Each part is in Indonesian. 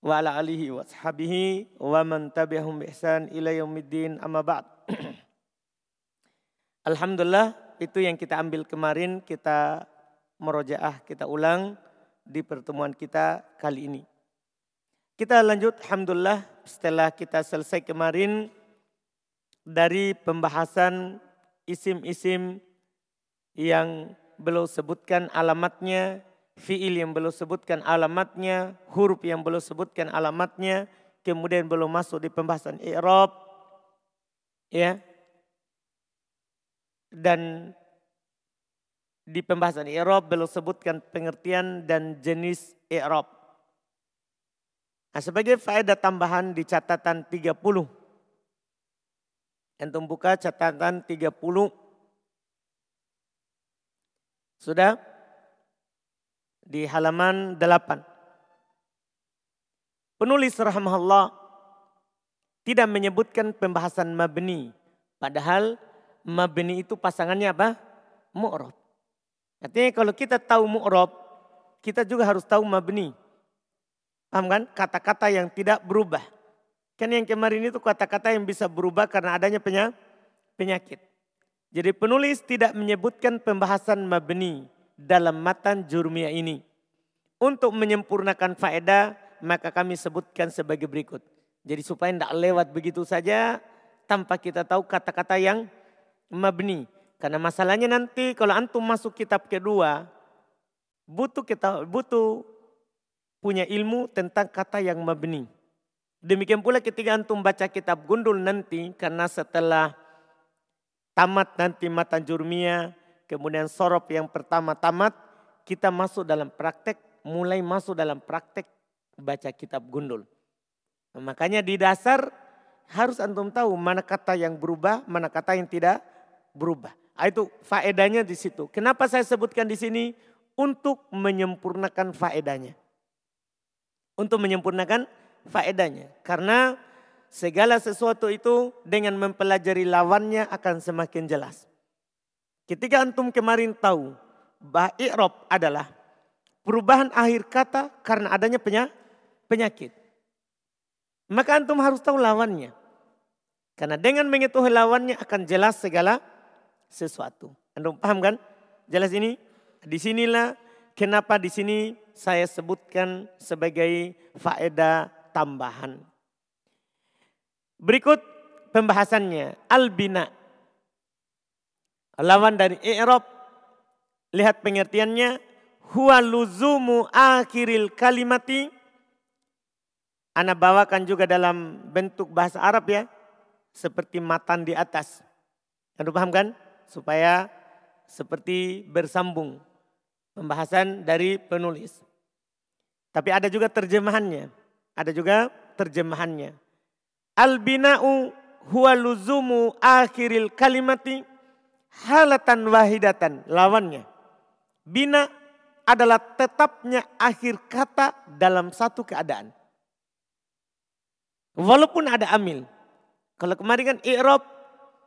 Wa ala alihi wa wa man tabi'ahum bi ihsan ila yaumiddin amma ba'd. Alhamdulillah itu yang kita ambil kemarin kita merojaah, kita ulang di pertemuan kita kali ini. Kita lanjut Alhamdulillah setelah kita selesai kemarin dari pembahasan isim-isim yang belum sebutkan alamatnya, fiil yang belum sebutkan alamatnya, huruf yang belum sebutkan alamatnya, kemudian belum masuk di pembahasan i'rab ya. Dan di pembahasan i'rab belum sebutkan pengertian dan jenis i'rab. Nah, sebagai faedah tambahan di catatan 30. Antum buka catatan 30. Sudah? Di halaman 8. Penulis rahimahullah tidak menyebutkan pembahasan mabni. Padahal mabni itu pasangannya apa? Mu'rob. Artinya kalau kita tahu mu'rob, kita juga harus tahu mabni. Paham kan? Kata-kata yang tidak berubah. Kan yang kemarin itu kata-kata yang bisa berubah karena adanya penyakit. Jadi penulis tidak menyebutkan pembahasan mabni dalam matan jurmiyah ini. Untuk menyempurnakan faedah maka kami sebutkan sebagai berikut. Jadi supaya tidak lewat begitu saja tanpa kita tahu kata-kata yang mabni. Karena masalahnya nanti kalau antum masuk kitab kedua butuh kita butuh punya ilmu tentang kata yang mabni. Demikian pula ketika antum baca kitab gundul nanti karena setelah tamat nanti matan jurmiyah kemudian sorop yang pertama tamat, kita masuk dalam praktek, mulai masuk dalam praktek baca kitab gundul. Nah, makanya di dasar harus antum tahu mana kata yang berubah, mana kata yang tidak berubah. Ah, itu faedahnya di situ. Kenapa saya sebutkan di sini? Untuk menyempurnakan faedahnya. Untuk menyempurnakan faedahnya. Karena segala sesuatu itu dengan mempelajari lawannya akan semakin jelas. Ketika antum kemarin tahu bahwa i'rab adalah perubahan akhir kata karena adanya penyakit. Maka antum harus tahu lawannya. Karena dengan mengetahui lawannya akan jelas segala sesuatu. Antum paham kan? Jelas ini? Di sinilah kenapa di sini saya sebutkan sebagai faedah tambahan. Berikut pembahasannya. Al-bina Lawan dari i'rab lihat pengertiannya huwa luzumu akhiril kalimati Anda bawakan juga dalam bentuk bahasa Arab ya seperti matan di atas. Anda paham kan? Supaya seperti bersambung pembahasan dari penulis. Tapi ada juga terjemahannya. Ada juga terjemahannya. Al-bina'u huwa luzumu akhiril kalimati halatan wahidatan lawannya. Bina adalah tetapnya akhir kata dalam satu keadaan. Walaupun ada amil. Kalau kemarin kan i'rab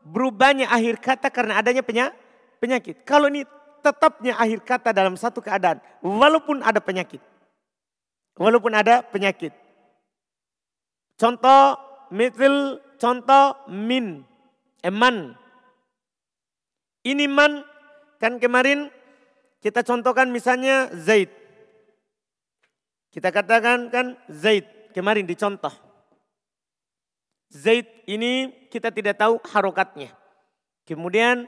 berubahnya akhir kata karena adanya penyakit. Kalau ini tetapnya akhir kata dalam satu keadaan walaupun ada penyakit. Walaupun ada penyakit. Contoh mitil contoh min eman ini man kan kemarin kita contohkan misalnya Zaid. Kita katakan kan Zaid kemarin dicontoh. Zaid ini kita tidak tahu harokatnya. Kemudian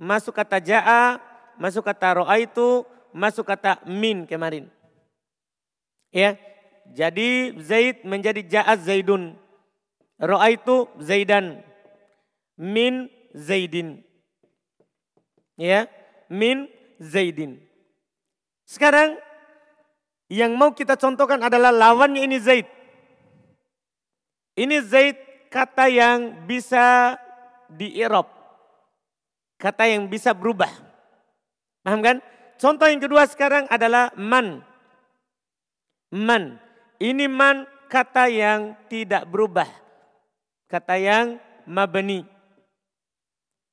masuk kata ja'a, masuk kata ro'a itu, masuk kata min kemarin. Ya, jadi Zaid menjadi ja'a Zaidun. Ro'a itu Zaidan. Min Zaidin ya min Zaidin. Sekarang yang mau kita contohkan adalah lawannya ini Zaid. Ini Zaid kata yang bisa di Eropa. Kata yang bisa berubah. Paham kan? Contoh yang kedua sekarang adalah man. Man. Ini man kata yang tidak berubah. Kata yang mabni.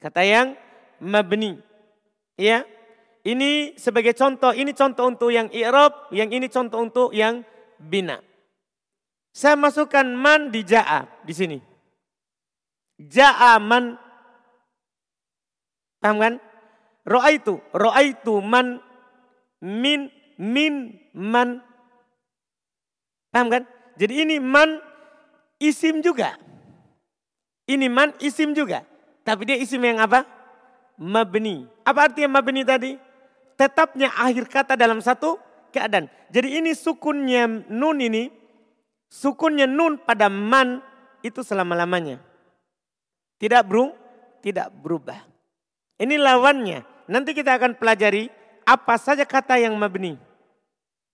Kata yang mabni. Ya. Ini sebagai contoh, ini contoh untuk yang i'rab, yang ini contoh untuk yang bina. Saya masukkan man di ja'a di sini. Ja'a man. Paham kan? Ro'aitu, ro'aitu man min min man. Paham kan? Jadi ini man isim juga. Ini man isim juga. Tapi dia isim yang apa? Mabni. Apa artinya mabni tadi? Tetapnya akhir kata dalam satu keadaan. Jadi ini sukunnya nun ini, sukunnya nun pada man itu selama-lamanya. Tidak bro, tidak berubah. Ini lawannya. Nanti kita akan pelajari apa saja kata yang mabni.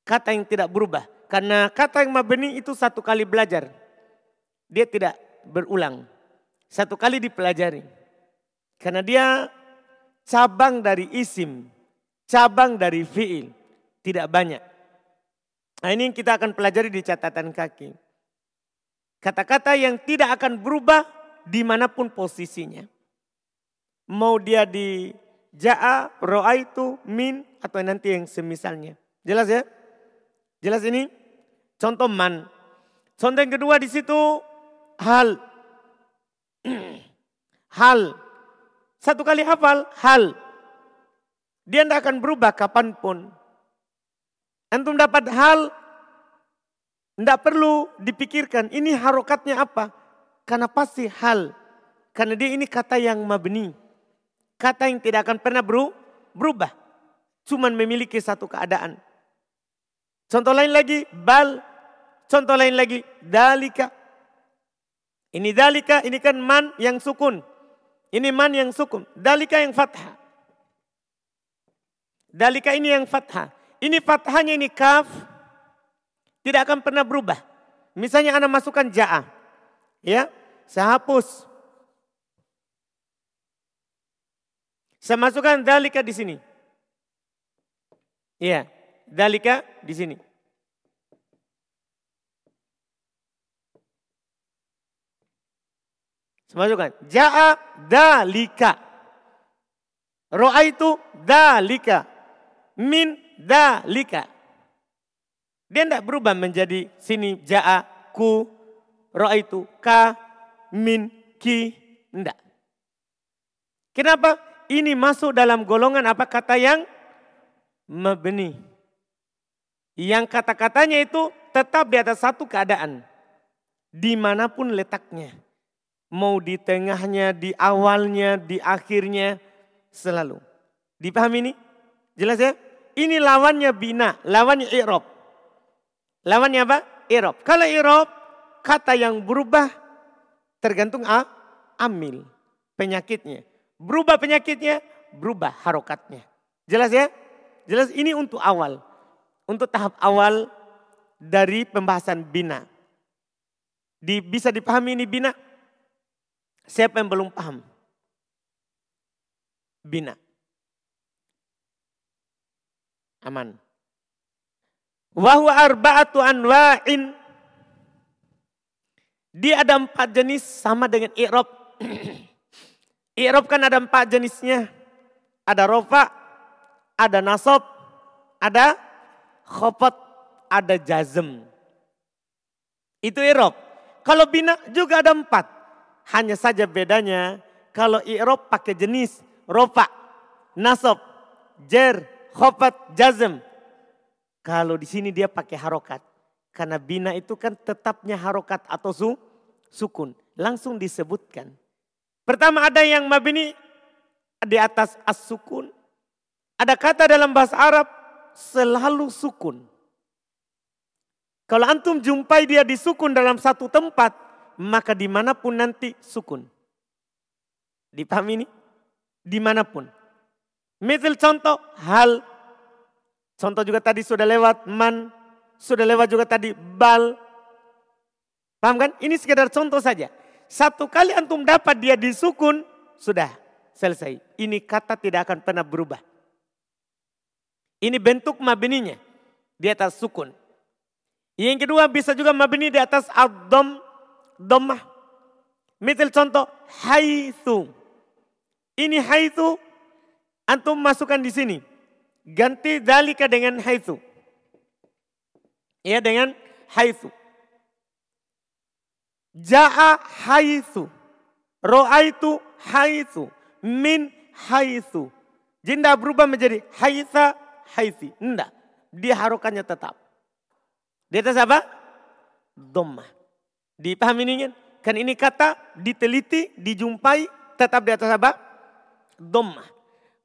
Kata yang tidak berubah. Karena kata yang mabni itu satu kali belajar. Dia tidak berulang. Satu kali dipelajari. Karena dia cabang dari isim, cabang dari fiil. Tidak banyak. Nah ini kita akan pelajari di catatan kaki. Kata-kata yang tidak akan berubah di mana pun posisinya. Mau dia di ja'a, ro'aitu, min, atau nanti yang semisalnya. Jelas ya? Jelas ini? Contoh man. Contoh yang kedua di situ hal. hal. Satu kali hafal, hal. Dia tidak akan berubah kapan pun. Antum dapat hal, tidak perlu dipikirkan ini harokatnya apa. Karena pasti hal. Karena dia ini kata yang mabni. Kata yang tidak akan pernah berubah. Cuman memiliki satu keadaan. Contoh lain lagi, bal. Contoh lain lagi, dalika. Ini dalika, ini kan man yang sukun. Ini man yang sukun. Dalika yang fathah. Dalika ini yang fathah. Ini fathahnya ini kaf. Tidak akan pernah berubah. Misalnya anda masukkan ja'a. Ya, saya hapus. Saya masukkan dalika di sini. Iya, dalika di sini. Masukkan. Ja'a dalika. Ro'aitu dalika. Min dalika. Dia tidak berubah menjadi sini ja'a, ku, ro'aitu, ka, min, ki. Tidak. Kenapa? Ini masuk dalam golongan apa kata yang mabni. Yang kata-katanya itu tetap di atas satu keadaan. Di mana pun letaknya. Mau di tengahnya, di awalnya, di akhirnya, selalu. Dipahami ini? Jelas ya? Ini lawannya bina, lawannya irob. Lawannya apa? Irob. Kalau irob, kata yang berubah tergantung a, amil, penyakitnya. Berubah penyakitnya, berubah harokatnya. Jelas ya? Jelas ini untuk awal. Untuk tahap awal dari pembahasan bina. Di, bisa dipahami ini bina? Siapa yang belum paham? Bina. Aman. Wahwa arba'atu anwa'in. Dia ada empat jenis sama dengan i'rob. i'rob kan ada empat jenisnya. Ada rofa, ada nasab, ada khofat, ada jazm. Itu i'rob. Kalau bina juga ada empat. Hanya saja bedanya kalau i'rob pakai jenis rofa, nasab, jer, khofat, jazm. Kalau di sini dia pakai harokat. Karena bina itu kan tetapnya harokat atau su, sukun. Langsung disebutkan. Pertama ada yang mabini di atas as-sukun. Ada kata dalam bahasa Arab selalu sukun. Kalau antum jumpai dia di sukun dalam satu tempat, maka di mana pun nanti sukun. Dipahami ini? Di mana pun. Misal contoh hal. Contoh juga tadi sudah lewat man. Sudah lewat juga tadi bal. Paham kan? Ini sekedar contoh saja. Satu kali antum dapat dia di sukun, sudah selesai. Ini kata tidak akan pernah berubah. Ini bentuk mabininya di atas sukun. Yang kedua bisa juga mabini di atas ad-dom dhammah. Misal contoh haitsu. Ini haitsu antum masukkan di sini. ganti dalika dengan haitsu. Ya dengan haitsu. Ja'a haitsu. Ro'aitu haitsu. Min haitsu. Jinda berubah menjadi haitsa haitsi. Enggak. Dia harokannya tetap. Di atas apa? Doma. Dipahami ini kan? Kan ini kata diteliti, dijumpai, tetap di atas apa? Doma.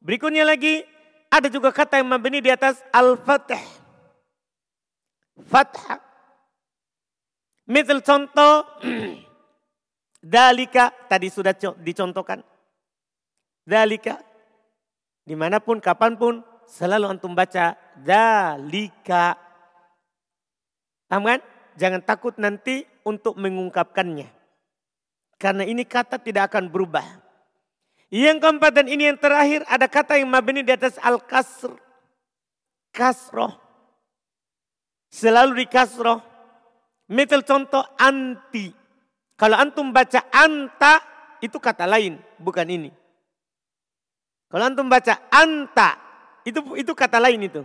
Berikutnya lagi ada juga kata yang mabni di atas al-fath. Fathah. Misal contoh dalika tadi sudah dicontohkan. Dalika di mana pun kapan pun selalu antum baca dalika. Paham kan? Jangan takut nanti untuk mengungkapkannya. Karena ini kata tidak akan berubah. Yang keempat dan ini yang terakhir ada kata yang mabni di atas al-kasr. Kasroh. Selalu di kasroh. Misal contoh anti. Kalau antum baca anta itu kata lain, bukan ini. Kalau antum baca anta itu itu kata lain itu.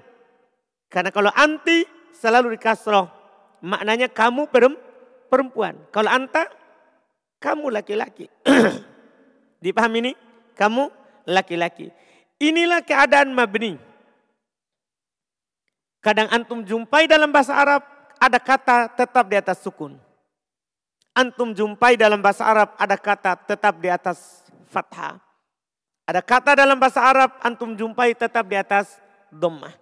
Karena kalau anti selalu di kasroh. Maknanya kamu perempuan. Kalau anta kamu laki-laki. Dipahami ini? kamu laki-laki. Inilah keadaan mabni. Kadang antum jumpai dalam bahasa Arab ada kata tetap di atas sukun. Antum jumpai dalam bahasa Arab ada kata tetap di atas fathah. Ada kata dalam bahasa Arab antum jumpai tetap di atas dhammah.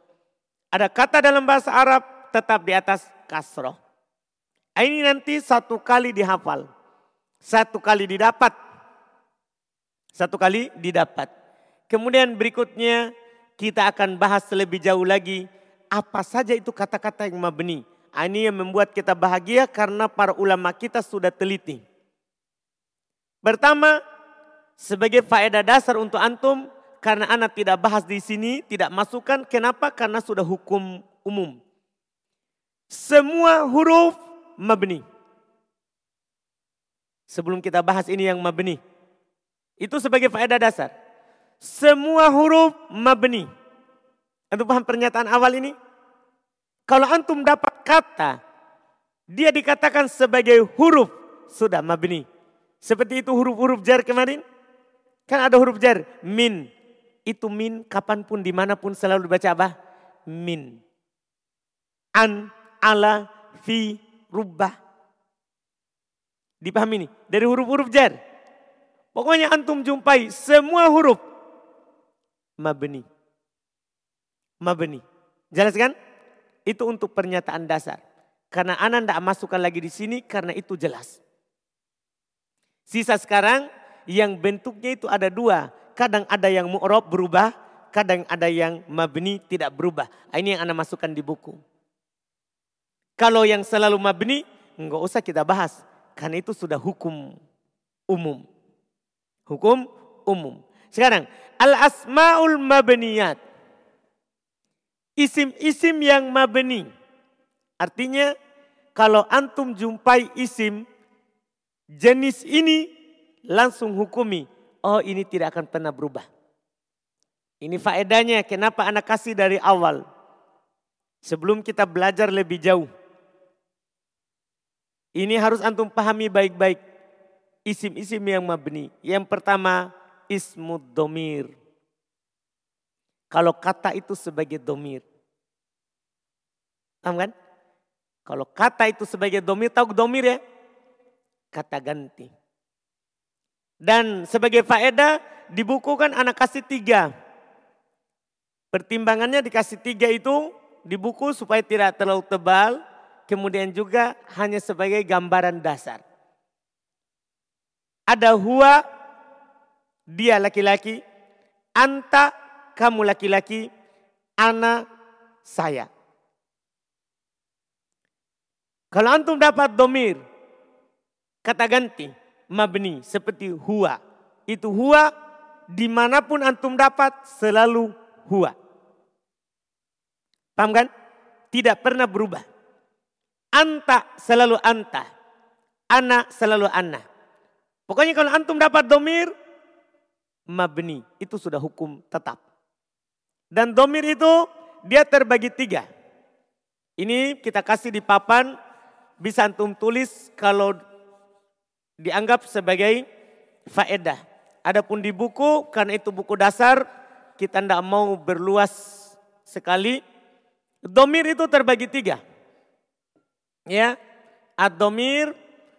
Ada kata dalam bahasa Arab tetap di atas kasroh. Ini nanti satu kali dihafal. Satu kali didapat satu kali didapat. Kemudian berikutnya kita akan bahas lebih jauh lagi apa saja itu kata-kata yang mabni. Ah, ini yang membuat kita bahagia karena para ulama kita sudah teliti. Pertama, sebagai faedah dasar untuk antum, karena anak tidak bahas di sini, tidak masukkan. Kenapa? Karena sudah hukum umum. Semua huruf mabni. Sebelum kita bahas ini yang mabni. Itu sebagai faedah dasar. Semua huruf mabni. Antum paham pernyataan awal ini? Kalau antum dapat kata, dia dikatakan sebagai huruf, sudah mabni. Seperti itu huruf-huruf jar kemarin. Kan ada huruf jar, min. Itu min kapan pun, di mana pun selalu dibaca apa? Min. An, ala, fi, rubah. Dipahami ini? Dari huruf-huruf jar. Pokoknya antum jumpai semua huruf mabni. Mabni. Jelas kan? Itu untuk pernyataan dasar. Karena anak tidak masukkan lagi di sini karena itu jelas. Sisa sekarang yang bentuknya itu ada dua. Kadang ada yang mu'rob berubah, kadang ada yang mabni tidak berubah. Ah, ini yang anak masukkan di buku. Kalau yang selalu mabni, enggak usah kita bahas. Karena itu sudah hukum umum. Hukum umum. Sekarang, al-asma'ul mabniyat. Isim-isim yang mabni. Artinya kalau antum jumpai isim jenis ini langsung hukumi. Oh ini tidak akan pernah berubah. Ini faedahnya kenapa anak kasih dari awal. Sebelum kita belajar lebih jauh. Ini harus antum pahami baik-baik isim-isim yang mabni. Yang pertama ismud domir. Kalau kata itu sebagai domir. Paham kan? Kalau kata itu sebagai domir, tahu domir ya? Kata ganti. Dan sebagai faedah di buku kan anak kasih tiga. Pertimbangannya dikasih tiga itu di buku supaya tidak terlalu tebal. Kemudian juga hanya sebagai gambaran dasar. Ada huwa, dia laki-laki. Anta, kamu laki-laki. Ana, saya. Kalau antum dapat domir, kata ganti, mabni, seperti huwa. Itu huwa, di mana pun antum dapat, selalu huwa. Paham kan? Tidak pernah berubah. Anta selalu anta. Ana selalu ana. Pokoknya kalau antum dapat domir, mabni, itu sudah hukum tetap. Dan domir itu dia terbagi tiga. Ini kita kasih di papan, bisa antum tulis kalau dianggap sebagai faedah. Adapun di buku, karena itu buku dasar, kita tidak mau berluas sekali. Domir itu terbagi tiga. Ya, ad-domir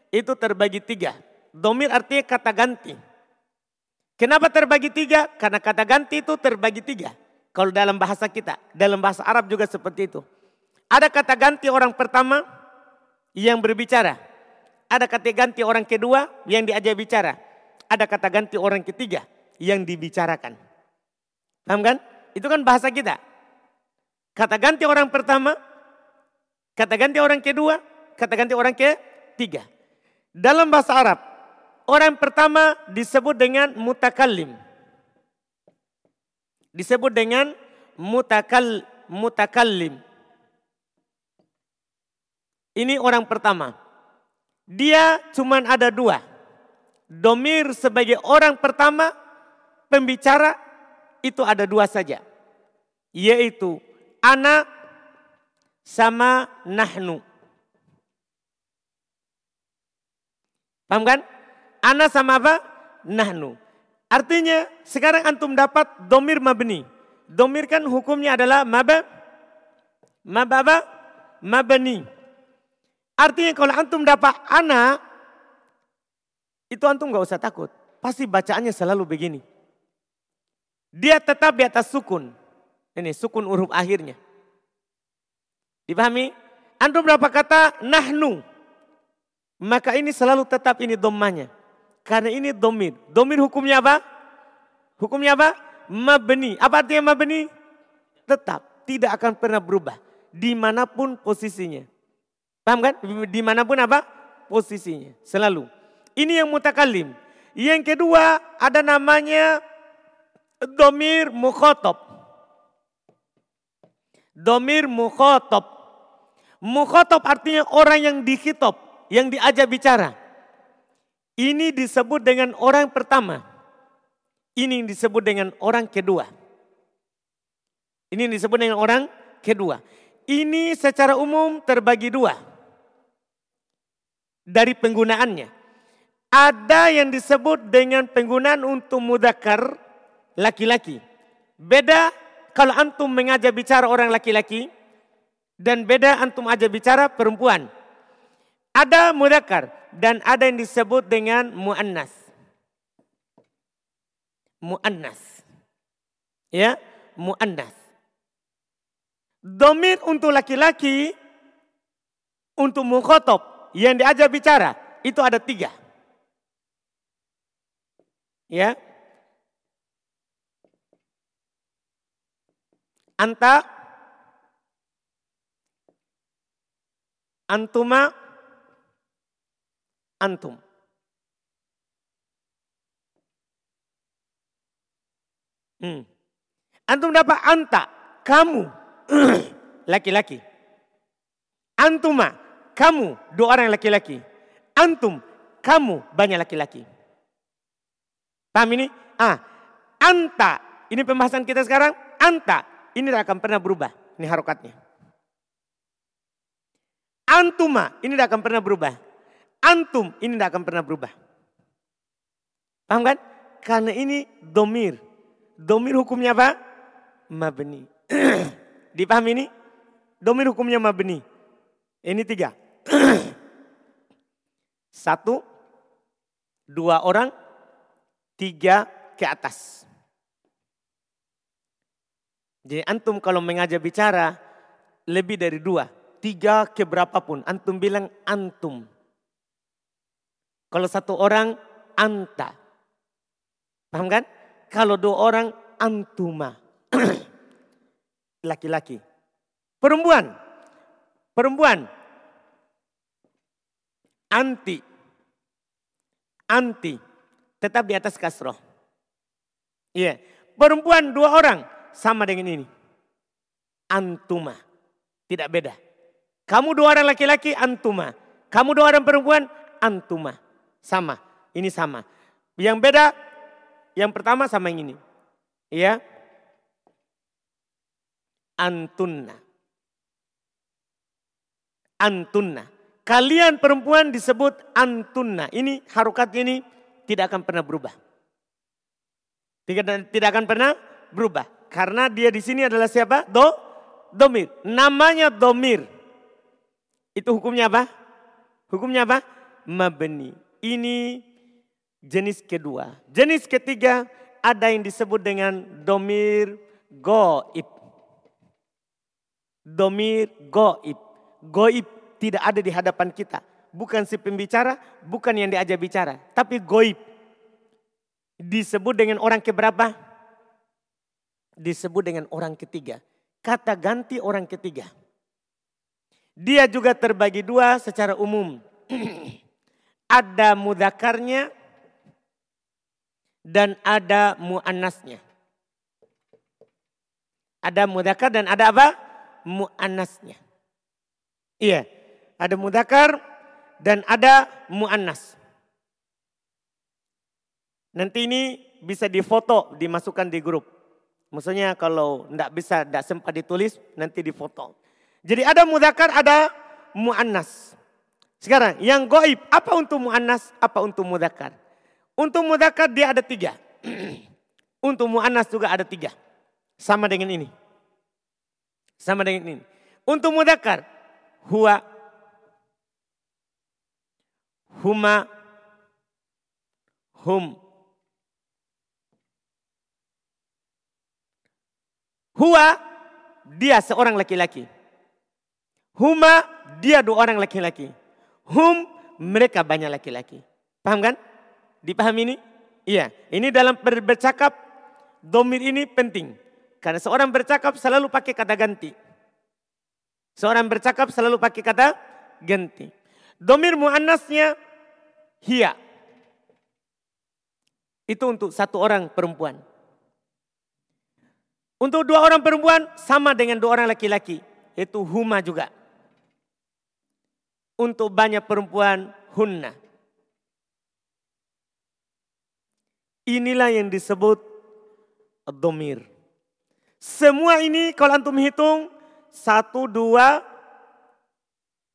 itu terbagi tiga. Domir artinya kata ganti. Kenapa terbagi tiga? Karena kata ganti itu terbagi tiga. Kalau dalam bahasa kita, dalam bahasa Arab juga seperti itu. Ada kata ganti orang pertama yang berbicara. Ada kata ganti orang kedua yang diajak bicara. Ada kata ganti orang ketiga yang dibicarakan. Paham kan? Itu kan bahasa kita. Kata ganti orang pertama, kata ganti orang kedua, kata ganti orang ketiga. Dalam bahasa Arab, orang pertama disebut dengan mutakallim. Disebut dengan mutakal mutakallim. Ini orang pertama. Dia cuma ada dua. Domir sebagai orang pertama, pembicara itu ada dua saja. Yaitu ana sama nahnu. Paham kan? Ana sama apa? Nahnu. Artinya sekarang antum dapat domir mabni. Domir kan hukumnya adalah maba, mababa, mabani. Artinya kalau antum dapat ana, itu antum gak usah takut. Pasti bacaannya selalu begini. Dia tetap di atas sukun. Ini sukun huruf akhirnya. Dipahami? Antum berapa kata nahnu. Maka ini selalu tetap ini domanya. Karena ini domir. Domir hukumnya apa? Hukumnya apa? Mabni. Apa artinya mabni? Tetap. Tidak akan pernah berubah. Di mana pun posisinya. Paham kan? Di mana pun apa? Posisinya. Selalu. Ini yang mutakalim. Yang kedua ada namanya domir mukhotob. Domir mukhotob. Mukhotob artinya orang yang dihitob yang diajak bicara. Ini disebut dengan orang pertama. Ini disebut dengan orang kedua. Ini disebut dengan orang kedua. Ini secara umum terbagi dua. Dari penggunaannya. Ada yang disebut dengan penggunaan untuk mudakar laki-laki. Beda kalau antum mengajak bicara orang laki-laki. Dan beda antum ajak bicara perempuan. Ada mudakar dan ada yang disebut dengan muannas. Muannas. Ya, muannas. Domir untuk laki-laki untuk mukhotob yang diajak bicara itu ada tiga. Ya. Anta, antuma, antum. Hmm. Antum dapat anta, kamu, laki-laki. Antuma, kamu, dua orang laki-laki. Antum, kamu, banyak laki-laki. Paham ini? Ah, anta, ini pembahasan kita sekarang. Anta, ini tidak akan pernah berubah. Ini harokatnya. Antuma, ini tidak akan pernah berubah antum ini tidak akan pernah berubah. Paham kan? Karena ini domir. Domir hukumnya apa? Mabni. Dipahami ini? Domir hukumnya mabni. Ini tiga. Satu, dua orang, tiga ke atas. Jadi antum kalau mengajak bicara lebih dari dua, tiga ke berapapun, antum bilang antum. Kalau satu orang anta. Paham kan? Kalau dua orang antuma. Laki-laki. Perempuan. Perempuan. Anti. Anti. Tetap di atas kasroh. Iya. Yeah. Perempuan dua orang. Sama dengan ini. Antuma. Tidak beda. Kamu dua orang laki-laki antuma. Kamu dua orang perempuan antuma. Sama, ini sama. Yang beda, yang pertama sama yang ini. Ya. antunna. Antunna. Kalian perempuan disebut antunna. Ini harokat ini tidak akan pernah berubah. Tidak, tidak akan pernah berubah. Karena dia di sini adalah siapa? Do, domir. Namanya domir. Itu hukumnya apa? Hukumnya apa? Mabni. Ini jenis kedua. Jenis ketiga ada yang disebut dengan domir goib. Domir goib. Goib tidak ada di hadapan kita. Bukan si pembicara, bukan yang diajak bicara. Tapi goib. Disebut dengan orang keberapa? Disebut dengan orang ketiga. Kata ganti orang ketiga. Dia juga terbagi dua secara umum. ada mudakarnya dan ada muannasnya. Ada mudakar dan ada apa? Muannasnya. Iya, ada mudakar dan ada muannas. Nanti ini bisa difoto, dimasukkan di grup. Maksudnya kalau tidak bisa, tidak sempat ditulis, nanti difoto. Jadi ada mudakar, ada muannas. Sekarang yang goib, apa untuk muannas, apa untuk mudakar? Untuk mudakar dia ada tiga. untuk muannas juga ada tiga. Sama dengan ini. Sama dengan ini. Untuk mudakar, huwa, huma, hum. Huwa, dia seorang laki-laki. Huma, dia dua orang laki-laki. Hum, mereka banyak laki-laki. Paham kan? Dipahami ini? Iya, ini dalam bercakap, domir ini penting. Karena seorang bercakap selalu pakai kata ganti. Seorang bercakap selalu pakai kata ganti. Domir muannasnya hia. Itu untuk satu orang perempuan. Untuk dua orang perempuan sama dengan dua orang laki-laki. Itu huma juga. Untuk banyak perempuan hunna. Inilah yang disebut domir. Semua ini kalau antum hitung satu, dua,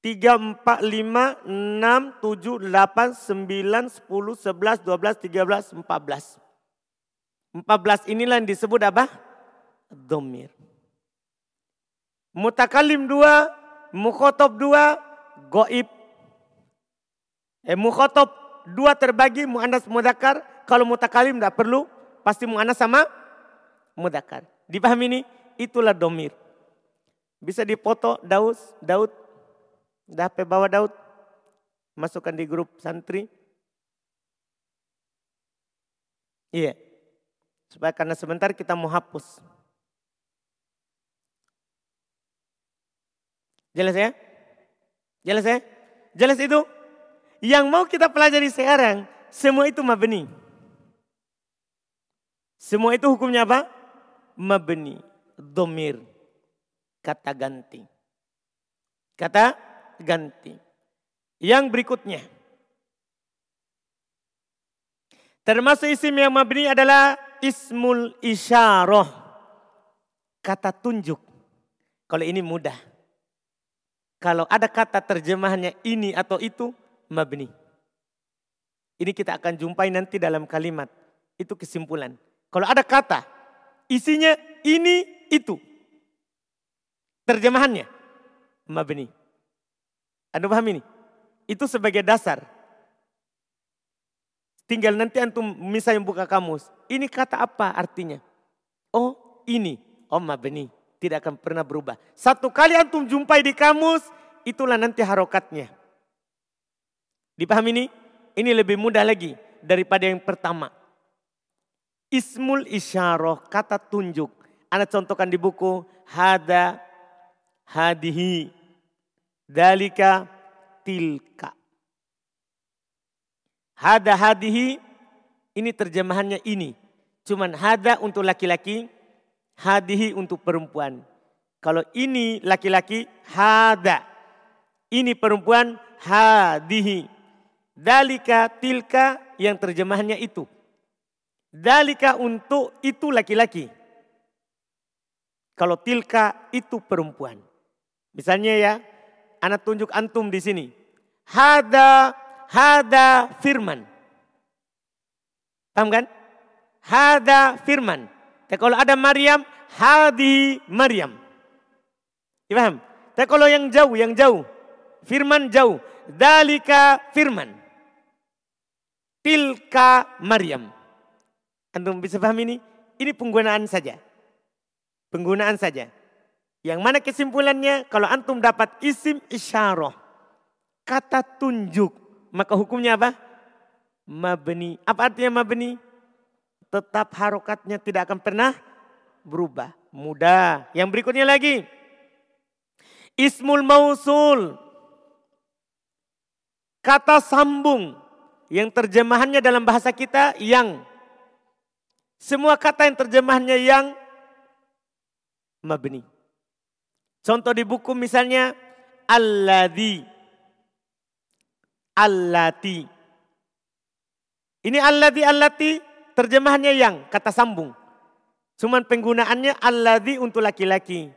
tiga, empat, lima, enam, tujuh, delapan, sembilan, sepuluh, sebelas, dua belas, tiga belas, empat belas. Empat belas inilah yang disebut apa? Domir. Mutakalim dua, mukhotob dua, goib. Eh, mukhotob dua terbagi, mu'anas mudakar. Kalau mutakalim tidak perlu, pasti mu'anas sama mudakar. Dipahami ini? Itulah domir. Bisa dipoto Daud, Daud, dapat bawa Daud, masukkan di grup santri. Iya, supaya karena sebentar kita mau hapus. Jelas ya? Jelas ya? Jelas itu? Yang mau kita pelajari sekarang, semua itu mabni. Semua itu hukumnya apa? Mabni, domir kata ganti. Kata ganti. Yang berikutnya. Termasuk isim yang mabni adalah ismul isyarah. Kata tunjuk. Kalau ini mudah. Kalau ada kata terjemahannya ini atau itu, mabni. Ini kita akan jumpai nanti dalam kalimat. Itu kesimpulan. Kalau ada kata, isinya ini, itu. Terjemahannya mabni. Anda paham ini? Itu sebagai dasar. Tinggal nanti antum misalnya buka kamus. Ini kata apa artinya? Oh ini. Oh mabni. Tidak akan pernah berubah. Satu kali antum jumpai di kamus. Itulah nanti harokatnya. Dipahami ini? Ini lebih mudah lagi daripada yang pertama. Ismul isyarah, kata tunjuk. Anda contohkan di buku. Hada hadihi dalika tilka. Hada hadihi ini terjemahannya ini. Cuman hada untuk laki-laki, hadihi untuk perempuan. Kalau ini laki-laki, hada. Ini perempuan, hadihi. Dalika, tilka yang terjemahannya itu. Dalika untuk itu laki-laki. Kalau tilka itu perempuan. Misalnya ya, anak tunjuk antum di sini. Hada, hada firman. Paham kan? Hada firman. Tapi kalau ada Maryam, hadi Maryam. Ya paham? Tapi kalau yang jauh, yang jauh. Firman jauh. Dalika firman. Tilka Maryam. Antum bisa paham ini? Ini penggunaan saja. Penggunaan saja. Yang mana kesimpulannya? Kalau antum dapat isim isyarah. Kata tunjuk. Maka hukumnya apa? Mabni. Apa artinya mabni? Tetap harokatnya tidak akan pernah berubah. Mudah. Yang berikutnya lagi. Ismul mausul. Kata sambung. Yang terjemahannya dalam bahasa kita yang. Semua kata yang terjemahannya yang mabni. Contoh di buku misalnya alladhi. Allati. Ini alladhi allati terjemahannya yang kata sambung. Cuman penggunaannya alladhi untuk laki-laki.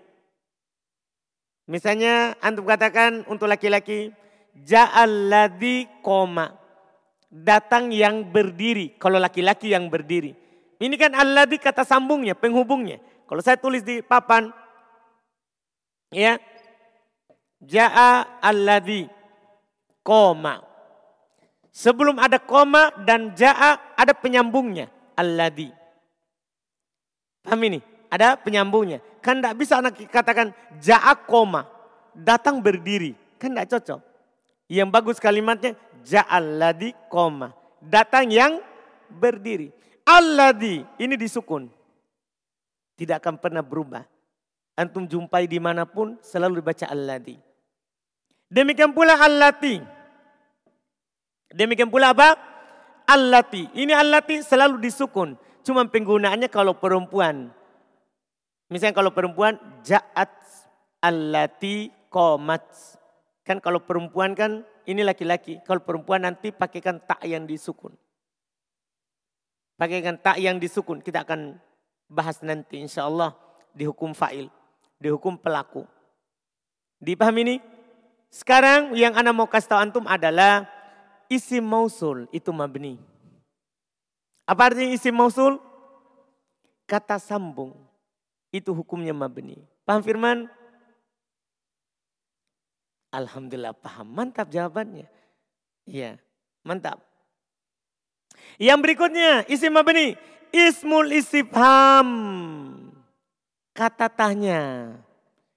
Misalnya antum katakan untuk laki-laki ja'alladhi koma. Datang yang berdiri. Kalau laki-laki yang berdiri. Ini kan alladhi kata sambungnya, penghubungnya. Kalau saya tulis di papan, ya, Ja'a alladhi koma. Sebelum ada koma dan ja'a ada penyambungnya. Alladhi. Paham ini? Ada penyambungnya. Kan tidak bisa anak katakan ja'a koma. Datang berdiri. Kan tidak cocok. Yang bagus kalimatnya alladhi koma. Datang yang berdiri. Alladhi ini disukun tidak akan pernah berubah. Antum jumpai di mana pun selalu dibaca alladhi. Demikian pula allati. Demikian pula apa? Allati. Ini allati selalu disukun. Cuma penggunaannya kalau perempuan. Misalnya kalau perempuan ja'at allati komat. Kan kalau perempuan kan ini laki-laki. Kalau perempuan nanti pakaikan tak yang disukun. Pakaikan tak yang disukun. Kita akan bahas nanti insya Allah di hukum fa'il, di hukum pelaku. Dipahami ini? Sekarang yang Anda mau kasih tahu antum adalah isi mausul itu mabni. Apa artinya isi mausul? Kata sambung. Itu hukumnya mabni. Paham firman? Alhamdulillah paham. Mantap jawabannya. Iya, mantap. Yang berikutnya, isi mabni. Ismul istifham. Kata tanya.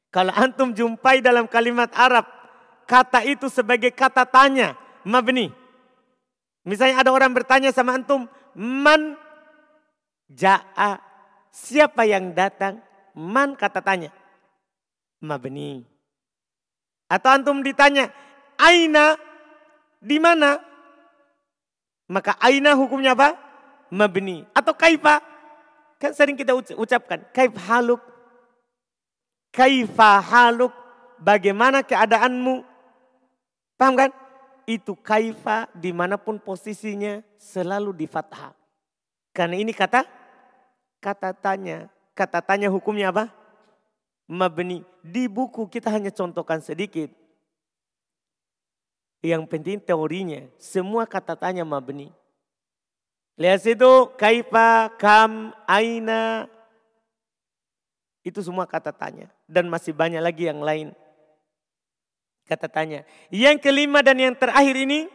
Kalau antum jumpai dalam kalimat Arab. Kata itu sebagai kata tanya. Mabni. Misalnya ada orang bertanya sama antum. Man ja'a. Siapa yang datang? Man kata tanya. Mabni. Atau antum ditanya. Aina. Di mana? Maka aina hukumnya apa? mabni. Atau kaifa. Kan sering kita ucapkan. Kaif haluk. Kaifa haluk. Bagaimana keadaanmu. Paham kan? Itu kaifa di mana pun posisinya selalu di fathah. Karena ini kata kata tanya. Kata tanya hukumnya apa? Mabni. Di buku kita hanya contohkan sedikit. Yang penting teorinya. Semua kata tanya mabni. Lihat situ, kaifa, kam, aina. Itu semua kata tanya. Dan masih banyak lagi yang lain. Kata tanya. Yang kelima dan yang terakhir ini.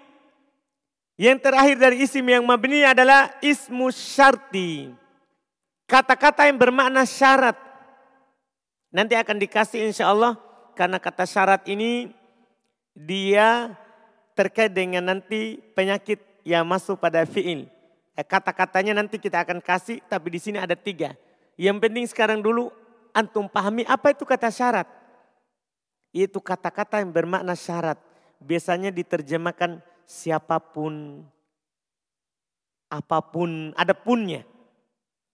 Yang terakhir dari isim yang mabni adalah ismu syarti. Kata-kata yang bermakna syarat. Nanti akan dikasih insya Allah. Karena kata syarat ini dia terkait dengan nanti penyakit yang masuk pada fi'il. Eh, kata-katanya nanti kita akan kasih, tapi di sini ada tiga. Yang penting sekarang dulu antum pahami apa itu kata syarat. Yaitu kata-kata yang bermakna syarat. Biasanya diterjemahkan siapa pun, apa pun, ada punnya.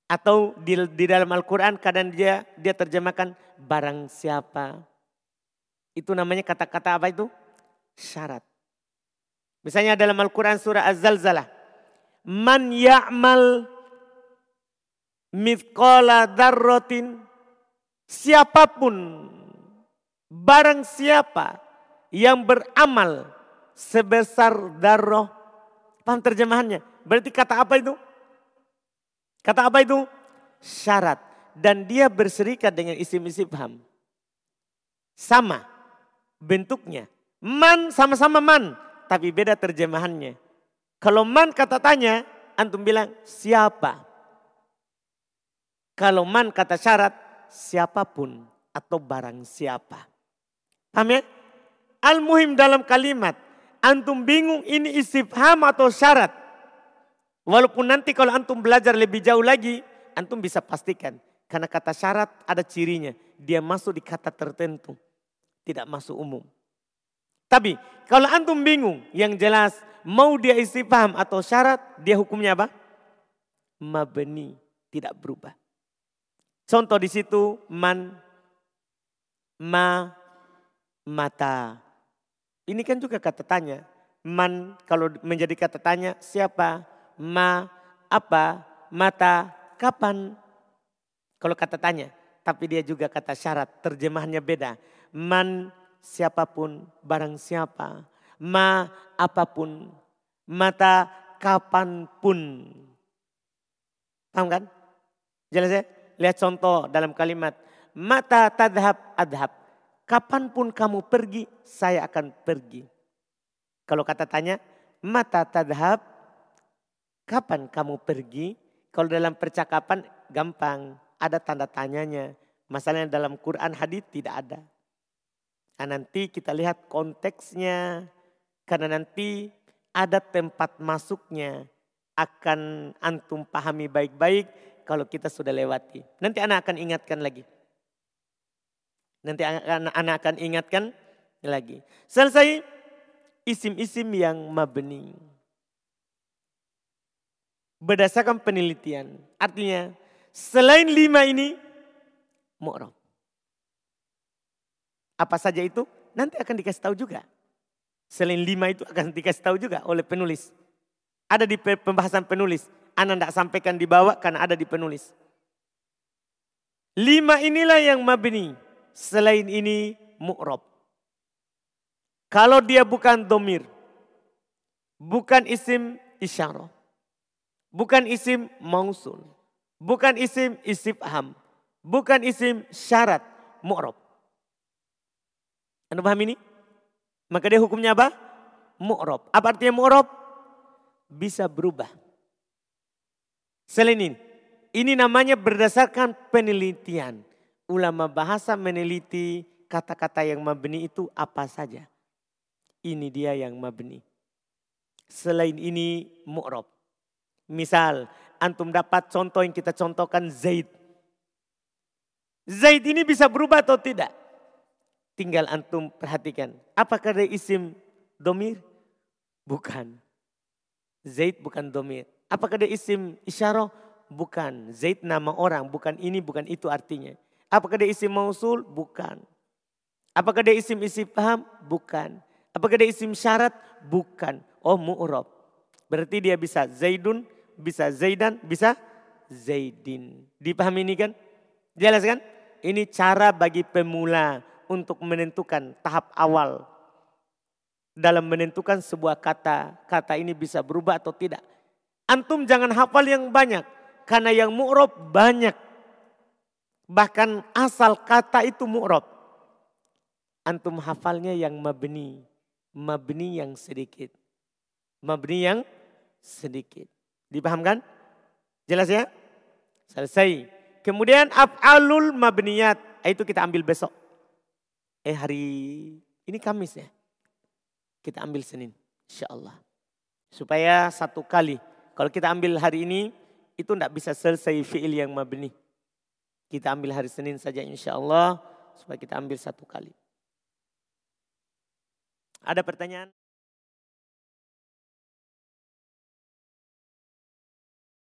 Atau di, di dalam Al-Quran kadang dia dia terjemahkan barang siapa. Itu namanya kata-kata apa itu? Syarat. Misalnya dalam Al-Quran surah Az-Zalzalah man ya'mal mithqala darrotin Siapa pun, barang siapa yang beramal sebesar darah. Paham terjemahannya? Berarti kata apa itu? Kata apa itu? Syarat. Dan dia berserikat dengan isim-isim paham. Sama bentuknya. Man sama-sama man. Tapi beda terjemahannya. Kalau man kata tanya, antum bilang siapa. Kalau man kata syarat, siapa pun atau barang siapa. Ya? Al-muhim dalam kalimat. Antum bingung ini istifham atau syarat. Walaupun nanti kalau antum belajar lebih jauh lagi, antum bisa pastikan. Karena kata syarat ada cirinya. Dia masuk di kata tertentu. Tidak masuk umum. Tapi kalau antum bingung, yang jelas mau dia istifham atau syarat, dia hukumnya apa? Mabni, tidak berubah. Contoh di situ man, ma, mata. Ini kan juga kata tanya. Man kalau menjadi kata tanya siapa? Ma, apa, mata, kapan? Kalau kata tanya. Tapi dia juga kata syarat. Terjemahannya beda. Man siapa pun, barang siapa. Ma apa pun. Mata kapan pun. Paham kan? Jelas ya? Lihat contoh dalam kalimat. Mata tadhab adhab kapan pun kamu pergi, saya akan pergi. Kalau kata tanya, mata tadhab, kapan kamu pergi? Kalau dalam percakapan gampang, ada tanda tanyanya. Masalahnya dalam Quran hadis tidak ada. Nah, nanti kita lihat konteksnya, karena nanti ada tempat masuknya akan antum pahami baik-baik kalau kita sudah lewati. Nanti anak akan ingatkan lagi. Nanti anak akan ingatkan lagi. Selesai isim-isim yang mabni. Berdasarkan penelitian. Artinya selain lima ini mu'rab. Apa saja itu nanti akan dikasih tahu juga. Selain lima itu akan dikasih tahu juga oleh penulis. Ada di pembahasan penulis. Anda tidak sampaikan di bawah karena ada di penulis. Lima inilah yang mabni. Selain ini mu'rob. Kalau dia bukan domir, bukan isim isyarah, bukan isim mausul, bukan isim istifham, bukan isim syarat, mu'rob. Anda paham ini? Maka dia hukumnya apa? Mu'rob. Apa artinya mu'rob? Bisa berubah. Selain ini. Ini namanya berdasarkan penelitian ulama bahasa meneliti kata-kata yang mabni itu apa saja. Ini dia yang mabni. Selain ini mu'rob. Misal, antum dapat contoh yang kita contohkan Zaid. Zaid ini bisa berubah atau tidak? Tinggal antum perhatikan. Apakah dia isim domir? Bukan. Zaid bukan domir. Apakah dia isim isyarah? Bukan. Zaid nama orang, bukan ini, bukan itu artinya. Apakah dia isim mausul? Bukan. Apakah dia isim isi paham? Bukan. Apakah dia isim syarat? Bukan. Oh mu'rob. Berarti dia bisa Zaidun, bisa Zaidan, bisa Zaidin. Dipahami ini kan? Jelas kan? Ini cara bagi pemula untuk menentukan tahap awal. Dalam menentukan sebuah kata. Kata ini bisa berubah atau tidak. Antum jangan hafal yang banyak. Karena yang mu'rob banyak. Bahkan asal kata itu mu'rob. Antum hafalnya yang mabni. Mabni yang sedikit. Mabni yang sedikit. Dipahamkan? Jelas ya? Selesai. Kemudian af'alul mabniyat. Itu kita ambil besok. Eh hari ini Kamis ya. Kita ambil Senin. Insya Allah. Supaya satu kali. Kalau kita ambil hari ini. Itu tidak bisa selesai fi'il yang mabni. Kita ambil hari Senin saja insya Allah supaya kita ambil satu kali. Ada pertanyaan?